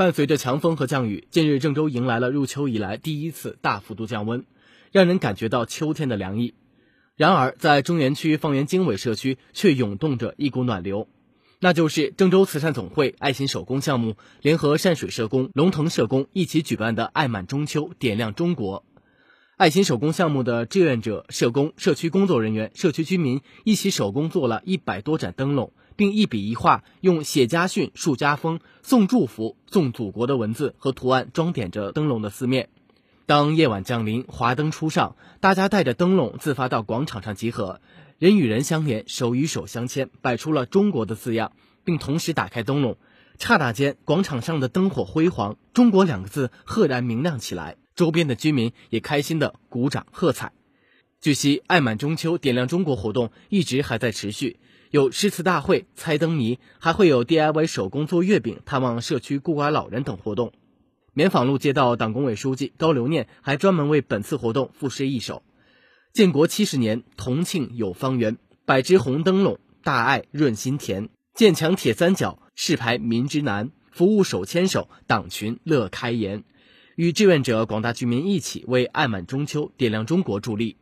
伴随着强风和降雨，近日郑州迎来了入秋以来第一次大幅度降温，让人感觉到秋天的凉意。然而，在中原区方圆经纬社区却涌动着一股暖流，那就是郑州慈善总会爱心手工项目联合善水社工、龙腾社工一起举办的“爱满中秋，点亮中国”。爱心手工项目的志愿者、社工、社区工作人员、社区居民一起手工做了一百多盏灯笼，并一笔一画用写家训、树家风、送祝福、送祖国的文字和图案装点着灯笼的四面。当夜晚降临，华灯初上，大家带着灯笼自发到广场上集合，人与人相连，手与手相牵，摆出了中国的字样，并同时打开灯笼。刹那间，广场上的灯火辉煌，“中国”两个字赫然明亮起来。周边的居民也开心的鼓掌喝彩。据悉，“爱满中秋，点亮中国”活动一直还在持续，有诗词大会、猜灯谜，还会有 DIY 手工做月饼、探望社区孤寡老人等活动。棉纺路街道党工委书记高留念还专门为本次活动赋诗一首：“建国七十年，同庆有方圆，百只红灯笼，大爱润心田。建强铁三角，誓排民之难。服务手牵手，党群乐开颜。”与志愿者、广大居民一起为“爱满中秋，点亮中国”助力。